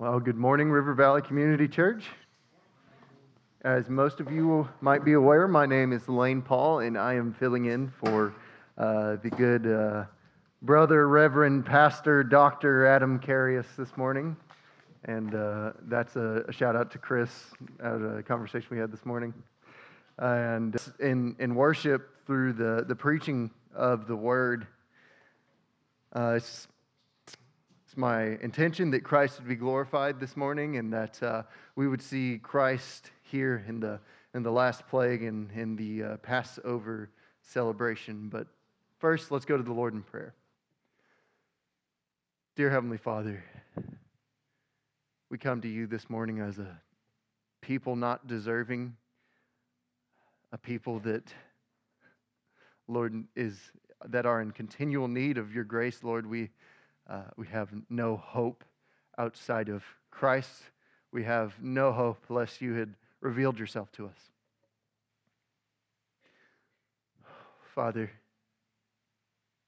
Well, good morning, River Valley Community Church. As most of you might be aware, my name is Lane Paul, and I am filling in for uh, the good uh, brother, Reverend Pastor Dr. Adam Carius this morning. And uh, that's a, a, shout out to Chris at a conversation we had this morning. And in, in worship, through the, the preaching of the word, uh, it's it's my intention that Christ would be glorified this morning and that uh, we would see Christ here in the, in the last plague and in the uh, Passover celebration. But first, let's go to the Lord in prayer. Dear Heavenly Father, we come to you this morning as a people not deserving, a people that, Lord, is that are in continual need of your grace, Lord. We uh, we have no hope outside of Christ. We have no hope unless you had revealed yourself to us. Father,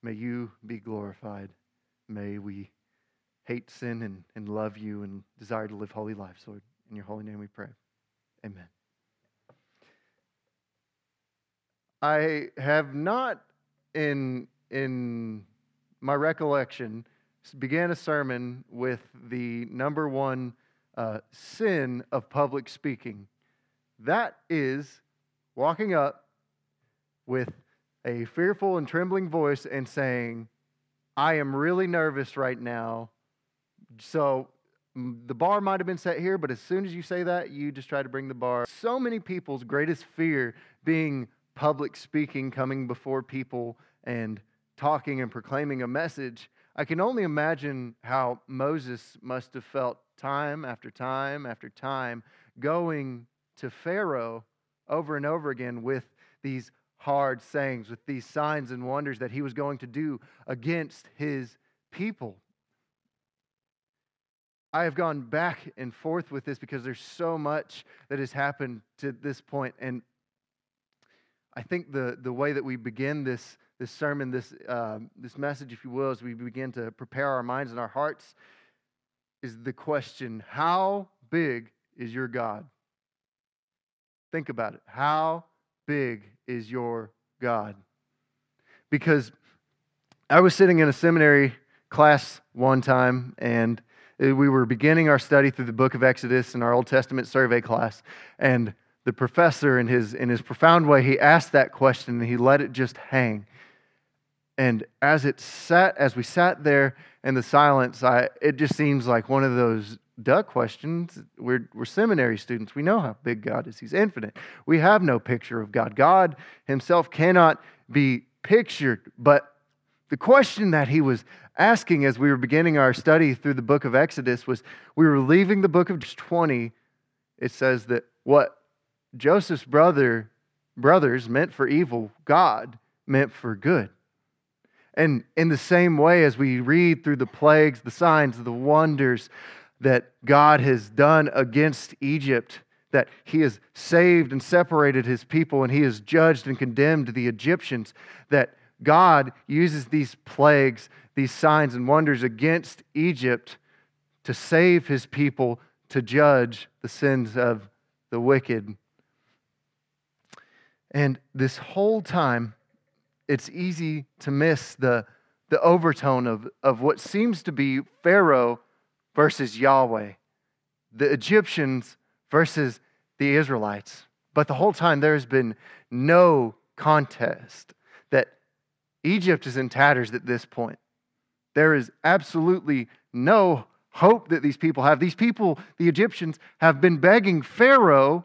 may you be glorified. May we hate sin and, and love you and desire to live holy lives, Lord. In your holy name we pray. Amen. I have not in in my recollection began a sermon with the number one uh, sin of public speaking. That is walking up with a fearful and trembling voice and saying, I am really nervous right now. So the bar might have been set here, but as soon as you say that, you just try to bring the bar. So many people's greatest fear being public speaking, coming before people and talking and proclaiming a message I can only imagine how Moses must have felt time after time after time going to Pharaoh over and over again with these hard sayings, with these signs and wonders that he was going to do against his people. I have gone back and forth with this because there's so much that has happened to this point. And I think the, the way that we begin this this sermon, this, uh, this message, if you will, as we begin to prepare our minds and our hearts, is the question How big is your God? Think about it. How big is your God? Because I was sitting in a seminary class one time, and we were beginning our study through the book of Exodus in our Old Testament survey class. And the professor, in his, in his profound way, he asked that question and he let it just hang. And as it sat, as we sat there in the silence, I, it just seems like one of those duck questions. We're, we're seminary students. We know how big God is. He's infinite. We have no picture of God. God himself cannot be pictured. But the question that he was asking as we were beginning our study through the book of Exodus was we were leaving the book of 20. It says that what Joseph's brother brothers meant for evil, God meant for good. And in the same way, as we read through the plagues, the signs, the wonders that God has done against Egypt, that he has saved and separated his people and he has judged and condemned the Egyptians, that God uses these plagues, these signs and wonders against Egypt to save his people, to judge the sins of the wicked. And this whole time, it's easy to miss the, the overtone of, of what seems to be Pharaoh versus Yahweh, the Egyptians versus the Israelites. But the whole time there has been no contest that Egypt is in tatters at this point. There is absolutely no hope that these people have. These people, the Egyptians, have been begging Pharaoh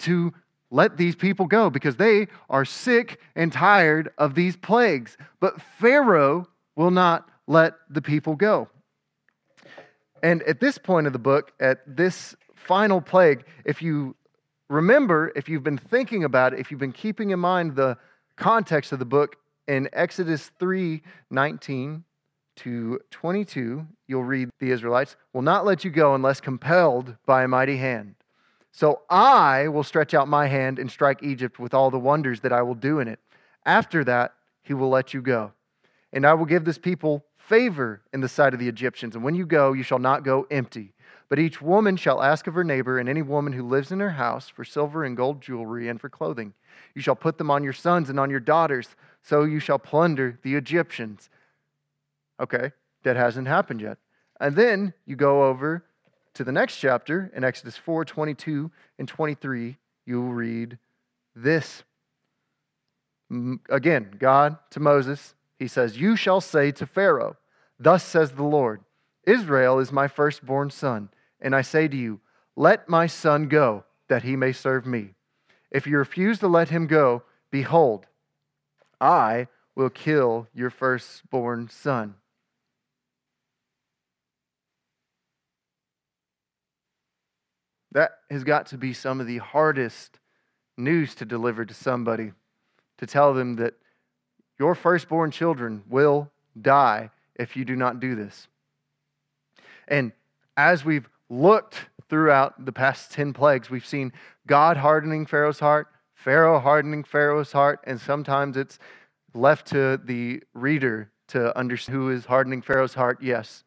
to let these people go because they are sick and tired of these plagues. But Pharaoh will not let the people go. And at this point of the book, at this final plague, if you remember, if you've been thinking about it, if you've been keeping in mind the context of the book in Exodus 3 19 to 22, you'll read the Israelites will not let you go unless compelled by a mighty hand. So I will stretch out my hand and strike Egypt with all the wonders that I will do in it. After that, he will let you go. And I will give this people favor in the sight of the Egyptians. And when you go, you shall not go empty, But each woman shall ask of her neighbor and any woman who lives in her house for silver and gold jewelry and for clothing. You shall put them on your sons and on your daughters, so you shall plunder the Egyptians. Okay, that hasn't happened yet. And then you go over to the next chapter in Exodus 4 22 and 23. You will read this. Again, God to Moses, he says, You shall say to Pharaoh, Thus says the Lord, Israel is my firstborn son and I say to you, Let my son go, that he may serve me. If you refuse to let him go, behold, I will kill your firstborn son. That has got to be some of the hardest news to deliver to somebody to tell them that your firstborn children will die if you do not do this. And as we've looked throughout the past 10 plagues, we've seen God hardening Pharaoh's heart, Pharaoh hardening Pharaoh's heart, and sometimes it's left to the reader to understand who is hardening Pharaoh's heart, yes.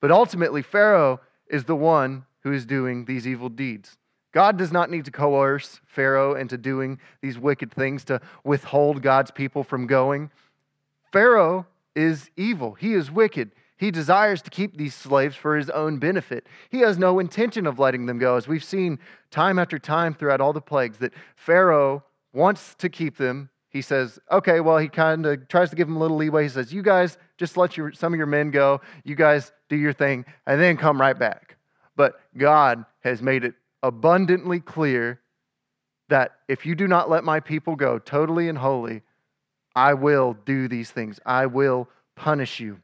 But ultimately, Pharaoh is the one who is doing these evil deeds. God does not need to coerce Pharaoh into doing these wicked things to withhold God's people from going. Pharaoh is evil, he is wicked. He desires to keep these slaves for his own benefit. He has no intention of letting them go, as we've seen time after time throughout all the plagues, that Pharaoh wants to keep them. He says, okay, well, he kind of tries to give them a little leeway. He says, you guys just let your, some of your men go. You guys do your thing, and then come right back. But God has made it abundantly clear that if you do not let my people go totally and wholly, I will do these things. I will punish you.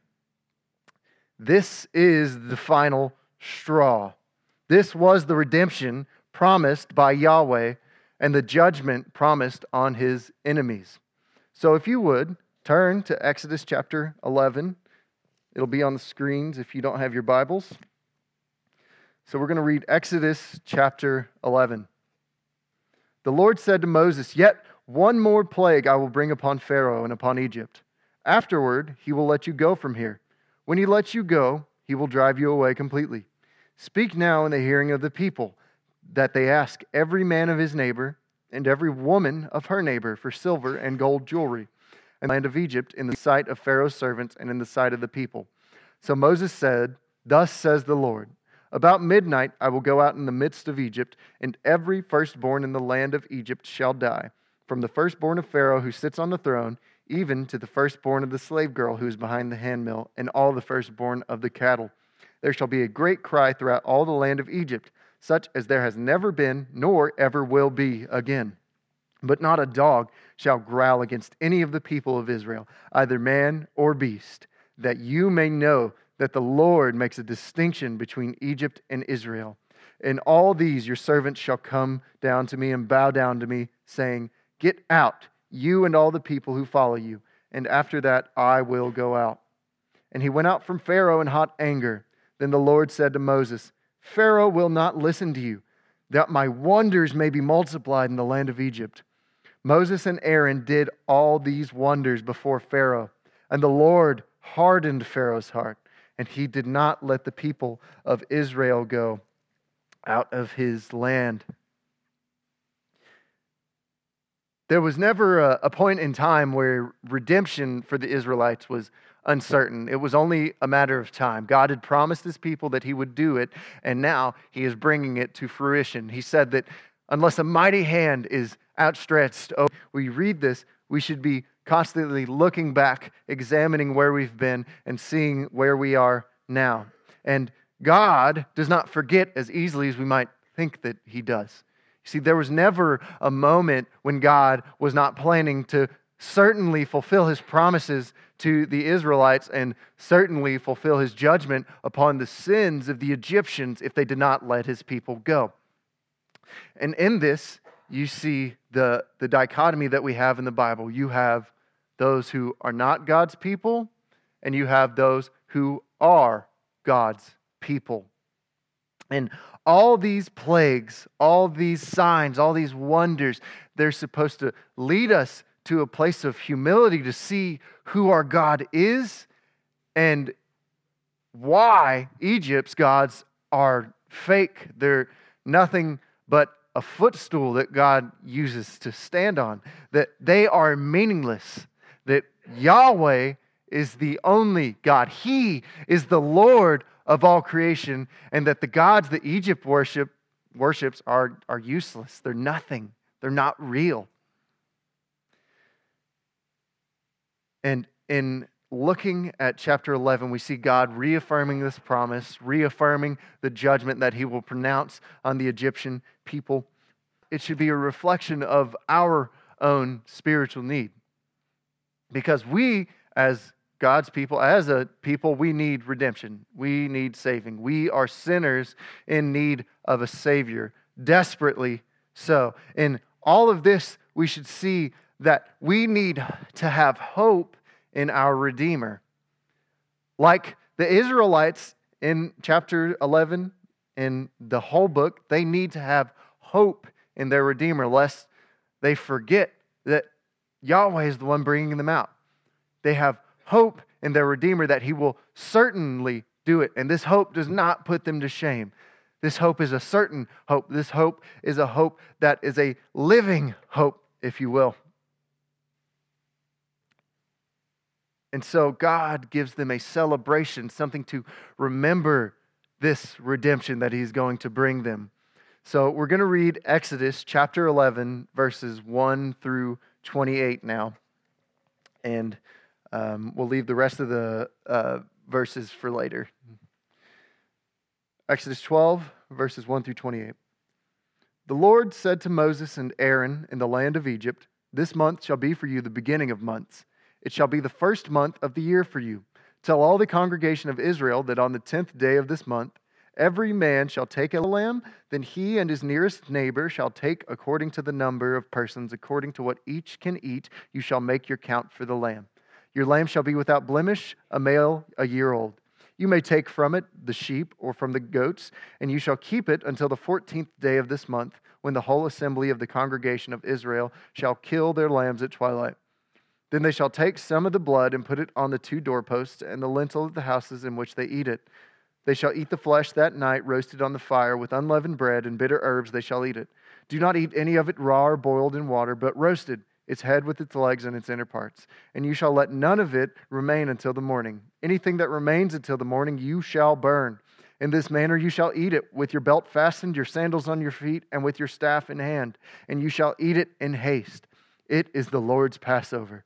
This is the final straw. This was the redemption promised by Yahweh and the judgment promised on his enemies. So, if you would turn to Exodus chapter 11, it'll be on the screens if you don't have your Bibles. So, we're going to read Exodus chapter 11. The Lord said to Moses, Yet one more plague I will bring upon Pharaoh and upon Egypt. Afterward, he will let you go from here. When he lets you go, he will drive you away completely. Speak now in the hearing of the people that they ask every man of his neighbor and every woman of her neighbor for silver and gold jewelry in the land of Egypt in the sight of Pharaoh's servants and in the sight of the people. So Moses said, Thus says the Lord. About midnight I will go out in the midst of Egypt, and every firstborn in the land of Egypt shall die, from the firstborn of Pharaoh who sits on the throne even to the firstborn of the slave girl who is behind the handmill, and all the firstborn of the cattle. There shall be a great cry throughout all the land of Egypt, such as there has never been, nor ever will be again. But not a dog shall growl against any of the people of Israel, either man or beast, that you may know that the Lord makes a distinction between Egypt and Israel. In all these your servants shall come down to me and bow down to me, saying, Get out you and all the people who follow you, and after that I will go out. And he went out from Pharaoh in hot anger. Then the Lord said to Moses, Pharaoh will not listen to you, that my wonders may be multiplied in the land of Egypt. Moses and Aaron did all these wonders before Pharaoh, and the Lord hardened Pharaoh's heart, and he did not let the people of Israel go out of his land. There was never a, a point in time where redemption for the Israelites was uncertain. It was only a matter of time. God had promised his people that he would do it, and now he is bringing it to fruition. He said that unless a mighty hand is outstretched, oh, we read this, we should be constantly looking back, examining where we've been, and seeing where we are now. And God does not forget as easily as we might think that he does. You See, there was never a moment when God was not planning to certainly fulfill his promises to the Israelites and certainly fulfill his judgment upon the sins of the Egyptians if they did not let his people go. And in this, you see the, the dichotomy that we have in the Bible. You have those who are not God's people, and you have those who are God's people. And all these plagues, all these signs, all these wonders, they're supposed to lead us to a place of humility to see who our God is and why Egypt's gods are fake. They're nothing but a footstool that God uses to stand on. That they are meaningless. That Yahweh is the only God. He is the Lord of all creation, and that the gods that Egypt worship, worships are, are useless. They're nothing. They're not real. And in looking at chapter 11, we see God reaffirming this promise, reaffirming the judgment that he will pronounce on the Egyptian people. It should be a reflection of our own spiritual need. Because we, as God's people, as a people, we need redemption. We need saving. We are sinners in need of a Savior, desperately so. In all of this, we should see that we need to have hope in our Redeemer. Like the Israelites in chapter 11, in the whole book, they need to have hope in their Redeemer, lest they forget that Yahweh is the one bringing them out. They have hope in their Redeemer that He will certainly do it. And this hope does not put them to shame. This hope is a certain hope. This hope is a hope that is a living hope, if you will. And so God gives them a celebration, something to remember this redemption that He's going to bring them. So we're going to read Exodus chapter 11, verses 1 through 28 now. And um, we'll leave the rest of the uh, verses for later. Exodus 12, verses 1 through 28. The Lord said to Moses and Aaron in the land of Egypt, This month shall be for you the beginning of months. It shall be the first month of the year for you. Tell all the congregation of Israel that on the tenth day of this month, every man shall take a lamb, then he and his nearest neighbor shall take according to the number of persons, according to what each can eat, you shall make your count for the lamb. Your lamb shall be without blemish, a male a year old. You may take from it the sheep or from the goats, and you shall keep it until the fourteenth day of this month, when the whole assembly of the congregation of Israel shall kill their lambs at twilight. Then they shall take some of the blood and put it on the two doorposts and the lintel of the houses in which they eat it. They shall eat the flesh that night, roasted on the fire, with unleavened bread and bitter herbs they shall eat it. Do not eat any of it raw or boiled in water, but roasted, its head with its legs and its inner parts. And you shall let none of it remain until the morning. Anything that remains until the morning you shall burn. In this manner you shall eat it, with your belt fastened, your sandals on your feet, and with your staff in hand. And you shall eat it in haste. It is the Lord's Passover.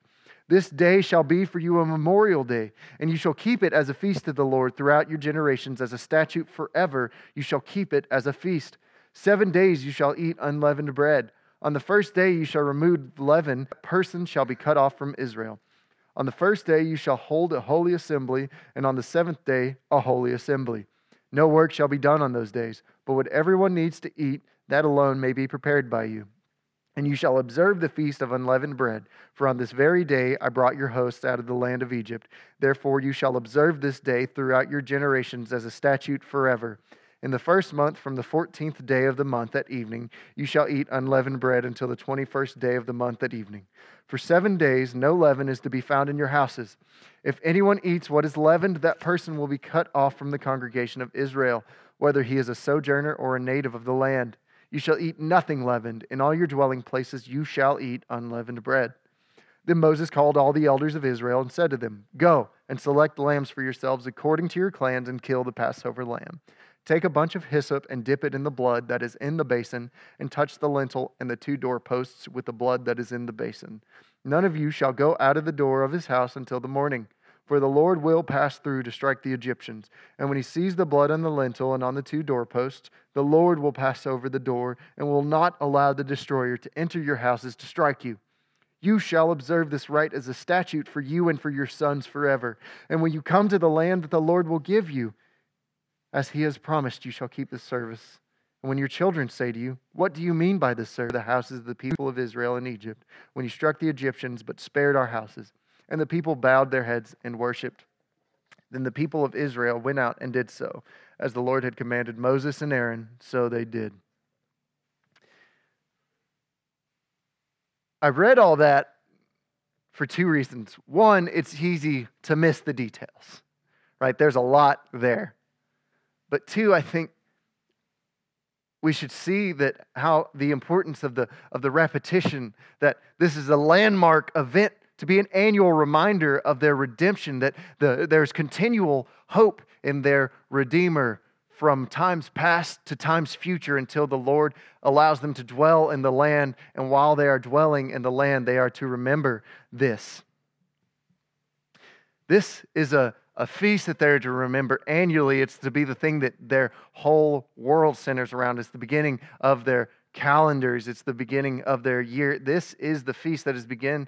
This day shall be for you a memorial day, and you shall keep it as a feast to the Lord throughout your generations, as a statute forever. You shall keep it as a feast. Seven days you shall eat unleavened bread. On the first day you shall remove leaven, a person shall be cut off from Israel. On the first day you shall hold a holy assembly, and on the seventh day a holy assembly. No work shall be done on those days, but what everyone needs to eat, that alone may be prepared by you. And you shall observe the feast of unleavened bread, for on this very day I brought your hosts out of the land of Egypt. Therefore you shall observe this day throughout your generations as a statute forever. In the first month, from the fourteenth day of the month at evening, you shall eat unleavened bread until the twenty first day of the month at evening. For seven days no leaven is to be found in your houses. If anyone eats what is leavened, that person will be cut off from the congregation of Israel, whether he is a sojourner or a native of the land. You shall eat nothing leavened. In all your dwelling places you shall eat unleavened bread. Then Moses called all the elders of Israel and said to them, Go and select lambs for yourselves according to your clans and kill the Passover lamb. Take a bunch of hyssop and dip it in the blood that is in the basin, and touch the lintel and the two doorposts with the blood that is in the basin. None of you shall go out of the door of his house until the morning. For the Lord will pass through to strike the Egyptians. And when he sees the blood on the lintel and on the two doorposts, the Lord will pass over the door and will not allow the destroyer to enter your houses to strike you. You shall observe this rite as a statute for you and for your sons forever. And when you come to the land that the Lord will give you, as he has promised, you shall keep this service. And when your children say to you, What do you mean by this, sir? The houses of the people of Israel in Egypt, when you struck the Egyptians but spared our houses. And the people bowed their heads and worshiped. Then the people of Israel went out and did so. As the Lord had commanded Moses and Aaron, so they did. I read all that for two reasons. One, it's easy to miss the details, right? There's a lot there. But two, I think we should see that how the importance of the, of the repetition, that this is a landmark event to be an annual reminder of their redemption, that the, there's continual hope in their Redeemer from times past to times future until the Lord allows them to dwell in the land. And while they are dwelling in the land, they are to remember this. This is a, a feast that they're to remember annually. It's to be the thing that their whole world centers around. It's the beginning of their calendars, it's the beginning of their year. This is the feast that is begin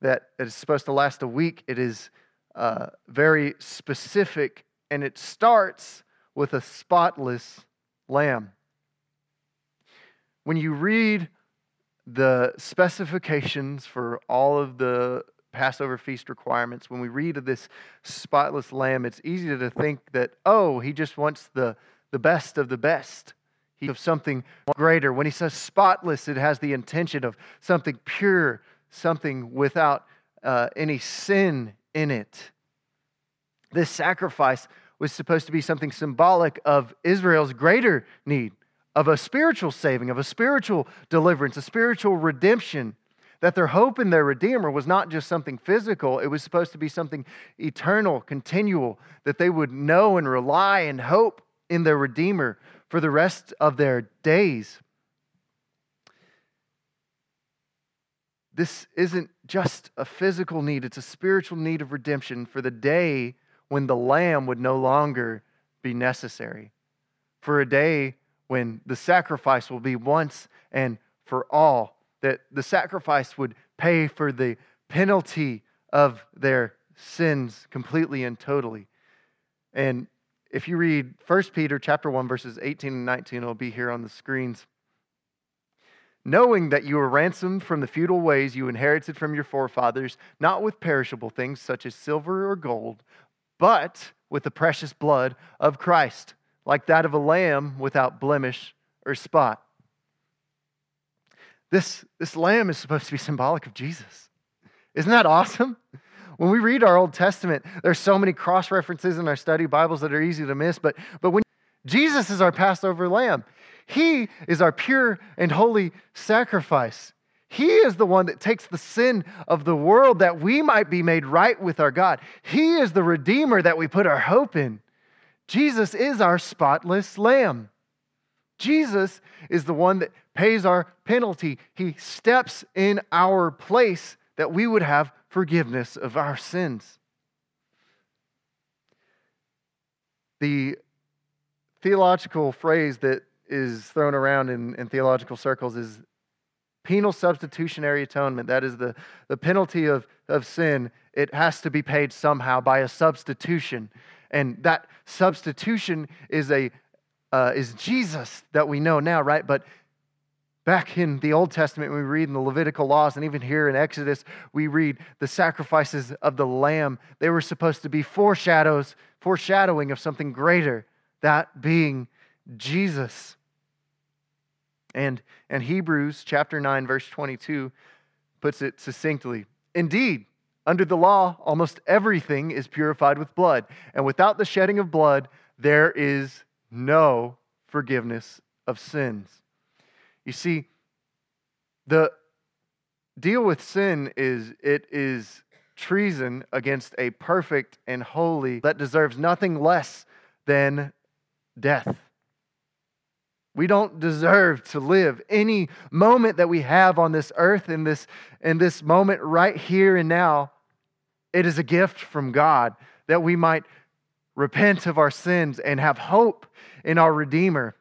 that, is supposed to last a week. It is uh, very specific, and it starts with a spotless lamb. When you read the specifications for all of the Passover feast requirements, when we read of this spotless lamb, it's easy to think that, oh, he just wants the, the best of the best. He of something greater. When he says spotless, it has the intention of something pure, something without uh, any sin in it. This sacrifice was supposed to be something symbolic of Israel's greater need of a spiritual saving, of a spiritual deliverance, a spiritual redemption. That their hope in their Redeemer was not just something physical, it was supposed to be something eternal, continual, that they would know and rely and hope in their Redeemer for the rest of their days. This isn't just a physical need, it's a spiritual need of redemption for the day when the lamb would no longer be necessary, for a day when the sacrifice will be once and for all, that the sacrifice would pay for the penalty of their sins completely and totally. And if you read 1 Peter chapter 1 verses 18 and 19 it'll be here on the screens knowing that you were ransomed from the futile ways you inherited from your forefathers, not with perishable things such as silver or gold, but with the precious blood of Christ, like that of a lamb without blemish or spot. This, this lamb is supposed to be symbolic of Jesus. Isn't that awesome? When we read our Old Testament, there's so many cross references in our study Bibles that are easy to miss, but, but when Jesus is our Passover lamb, he is our pure and holy sacrifice. He is the one that takes the sin of the world that we might be made right with our God. He is the Redeemer that we put our hope in. Jesus is our spotless Lamb. Jesus is the one that pays our penalty. He steps in our place that we would have forgiveness of our sins. The theological phrase that is thrown around in, in theological circles is penal substitutionary atonement. That is the, the penalty of, of sin. It has to be paid somehow by a substitution. And that substitution is, a, uh, is Jesus that we know now, right? But back in the Old Testament, we read in the Levitical laws, and even here in Exodus, we read the sacrifices of the lamb. They were supposed to be foreshadows, foreshadowing of something greater, that being Jesus. And, and Hebrews chapter 9, verse 22 puts it succinctly Indeed, under the law, almost everything is purified with blood, and without the shedding of blood, there is no forgiveness of sins. You see, the deal with sin is it is treason against a perfect and holy that deserves nothing less than death. We don't deserve to live any moment that we have on this earth in this, in this moment right here and now. It is a gift from God that we might repent of our sins and have hope in our Redeemer.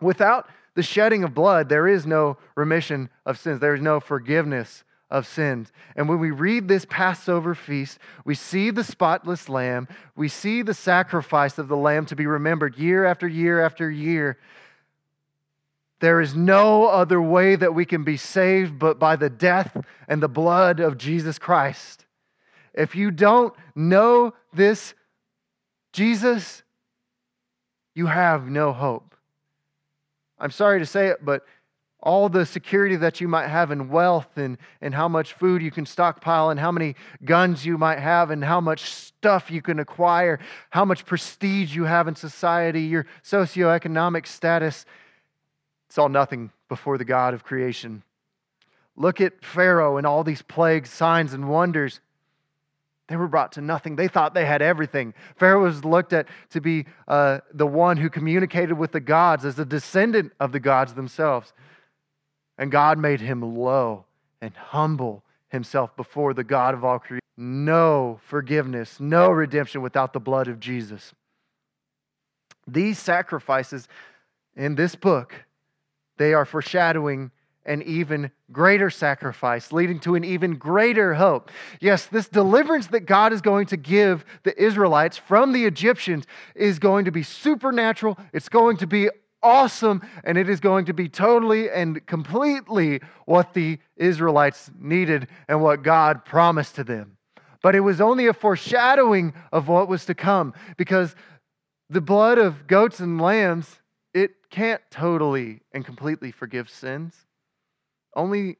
Without the shedding of blood, there is no remission of sins, there is no forgiveness of sins. And when we read this Passover feast, we see the spotless lamb, we see the sacrifice of the lamb to be remembered year after year after year. There is no other way that we can be saved but by the death and the blood of Jesus Christ. If you don't know this Jesus, you have no hope. I'm sorry to say it, but all the security that you might have in wealth and, and how much food you can stockpile and how many guns you might have and how much stuff you can acquire, how much prestige you have in society, your socioeconomic status, it's all nothing before the God of creation. Look at Pharaoh and all these plagues, signs, and wonders. They were brought to nothing. They thought they had everything. Pharaoh was looked at to be uh, the one who communicated with the gods as a descendant of the gods themselves. And God made him low and humble himself before the God of all creation. No forgiveness, no redemption without the blood of Jesus. These sacrifices in this book, they are foreshadowing an even greater sacrifice, leading to an even greater hope. Yes, this deliverance that God is going to give the Israelites from the Egyptians is going to be supernatural, it's going to be awesome, and it is going to be totally and completely what the Israelites needed and what God promised to them. But it was only a foreshadowing of what was to come because the blood of goats and lambs, it can't totally and completely forgive sins. Only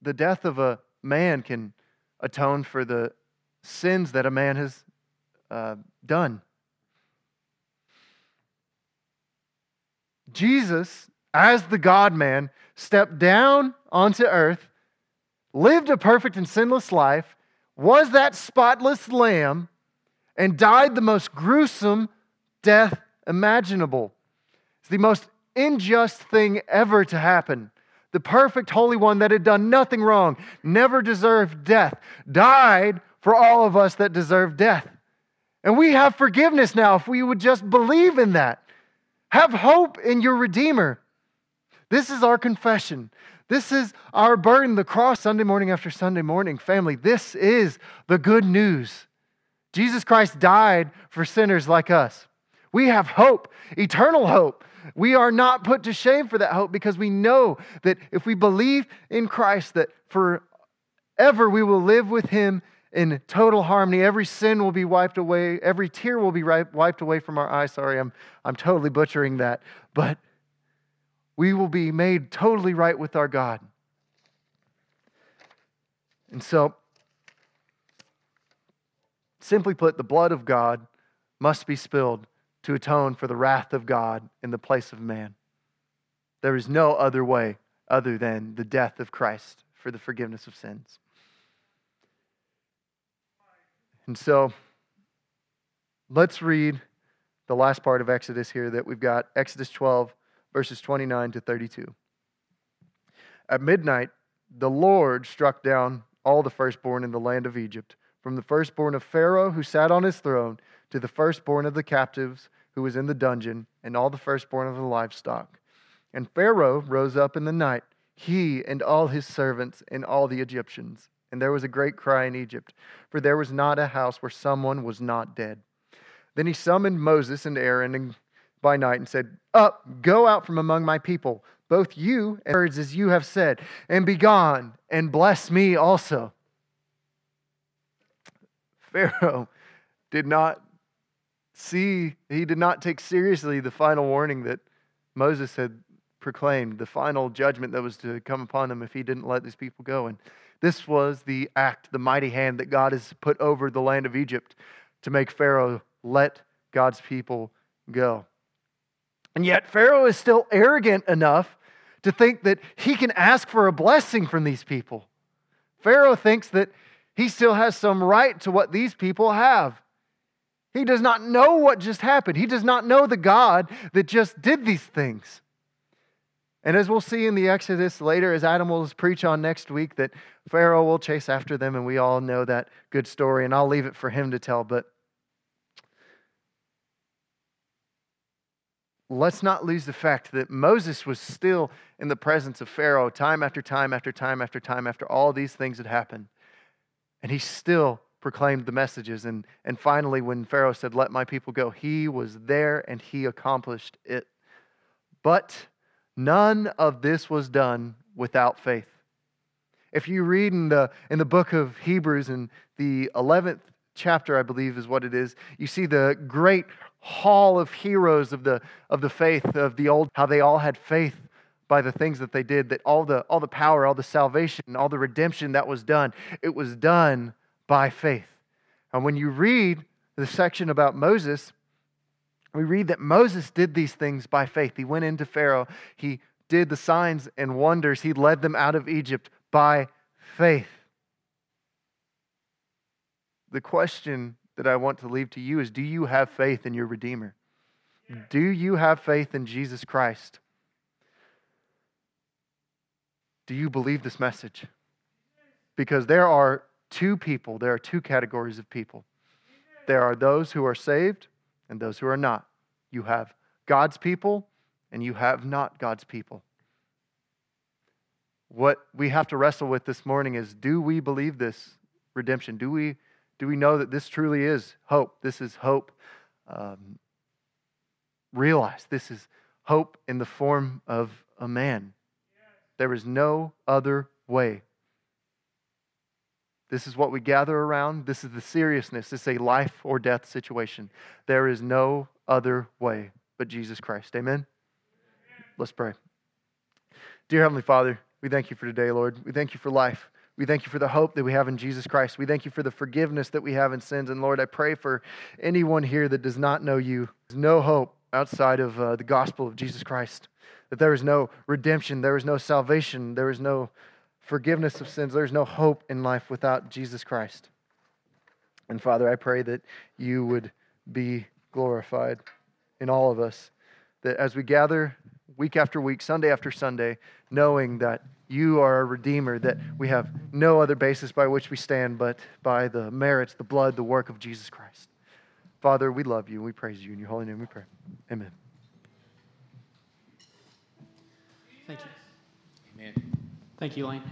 the death of a man can atone for the sins that a man has uh, done. Jesus, as the God man, stepped down onto earth, lived a perfect and sinless life, was that spotless lamb, and died the most gruesome death imaginable. It's the most unjust thing ever to happen the perfect Holy One that had done nothing wrong, never deserved death, died for all of us that deserve death. And we have forgiveness now if we would just believe in that. Have hope in your Redeemer. This is our confession. This is our burden, the cross, Sunday morning after Sunday morning. Family, this is the good news. Jesus Christ died for sinners like us. We have hope, eternal hope. We are not put to shame for that hope because we know that if we believe in Christ, that forever we will live with Him in total harmony. Every sin will be wiped away, every tear will be wiped away from our eyes. Sorry, I'm, I'm totally butchering that. But we will be made totally right with our God. And so, simply put, the blood of God must be spilled to atone for the wrath of God in the place of man. There is no other way other than the death of Christ for the forgiveness of sins. And so, let's read the last part of Exodus here that we've got Exodus 12, verses 29 to 32. At midnight, the Lord struck down all the firstborn in the land of Egypt, from the firstborn of Pharaoh who sat on his throne to the firstborn of the captives who was in the dungeon, and all the firstborn of the livestock. And Pharaoh rose up in the night, he and all his servants and all the Egyptians. And there was a great cry in Egypt, for there was not a house where someone was not dead. Then he summoned Moses and Aaron by night and said, Up, go out from among my people, both you and birds as you have said, and be gone, and bless me also. Pharaoh did not see, he did not take seriously the final warning that Moses had proclaimed, the final judgment that was to come upon them if he didn't let these people go. And this was the act, the mighty hand that God has put over the land of Egypt to make Pharaoh let God's people go. And yet, Pharaoh is still arrogant enough to think that he can ask for a blessing from these people. Pharaoh thinks that he still has some right to what these people have. He does not know what just happened. He does not know the God that just did these things. And as we'll see in the Exodus later, as Adam will preach on next week, that Pharaoh will chase after them, and we all know that good story, and I'll leave it for him to tell. But let's not lose the fact that Moses was still in the presence of Pharaoh time after time after time after time after all these things had happened. And he still proclaimed the messages. And, and finally, when Pharaoh said, Let my people go, he was there and he accomplished it. But none of this was done without faith. If you read in the, in the book of Hebrews, in the 11th chapter, I believe is what it is, you see the great hall of heroes of the, of the faith of the old, how they all had faith by the things that they did, that all the, all the power, all the salvation, all the redemption that was done, it was done by faith. And when you read the section about Moses, we read that Moses did these things by faith. He went into Pharaoh, he did the signs and wonders, he led them out of Egypt by faith. The question that I want to leave to you is do you have faith in your Redeemer? Do you have faith in Jesus Christ? Do you believe this message? Because there are two people, there are two categories of people. There are those who are saved and those who are not. You have God's people and you have not God's people. What we have to wrestle with this morning is do we believe this redemption? Do we, do we know that this truly is hope? This is hope um, realized. This is hope in the form of a man. There is no other way. This is what we gather around. This is the seriousness. This is a life or death situation. There is no other way but Jesus Christ. Amen? Let's pray. Dear Heavenly Father, we thank you for today, Lord. We thank you for life. We thank you for the hope that we have in Jesus Christ. We thank you for the forgiveness that we have in sins. And Lord, I pray for anyone here that does not know you. There's no hope outside of uh, the gospel of Jesus Christ that there is no redemption, there is no salvation, there is no forgiveness of sins, there is no hope in life without Jesus Christ. And Father, I pray that you would be glorified in all of us, that as we gather week after week, Sunday after Sunday, knowing that you are a redeemer, that we have no other basis by which we stand but by the merits, the blood, the work of Jesus Christ. Father, we love you and we praise you. In your holy name we pray. Amen. Thank you. Amen. Thank you, Lane.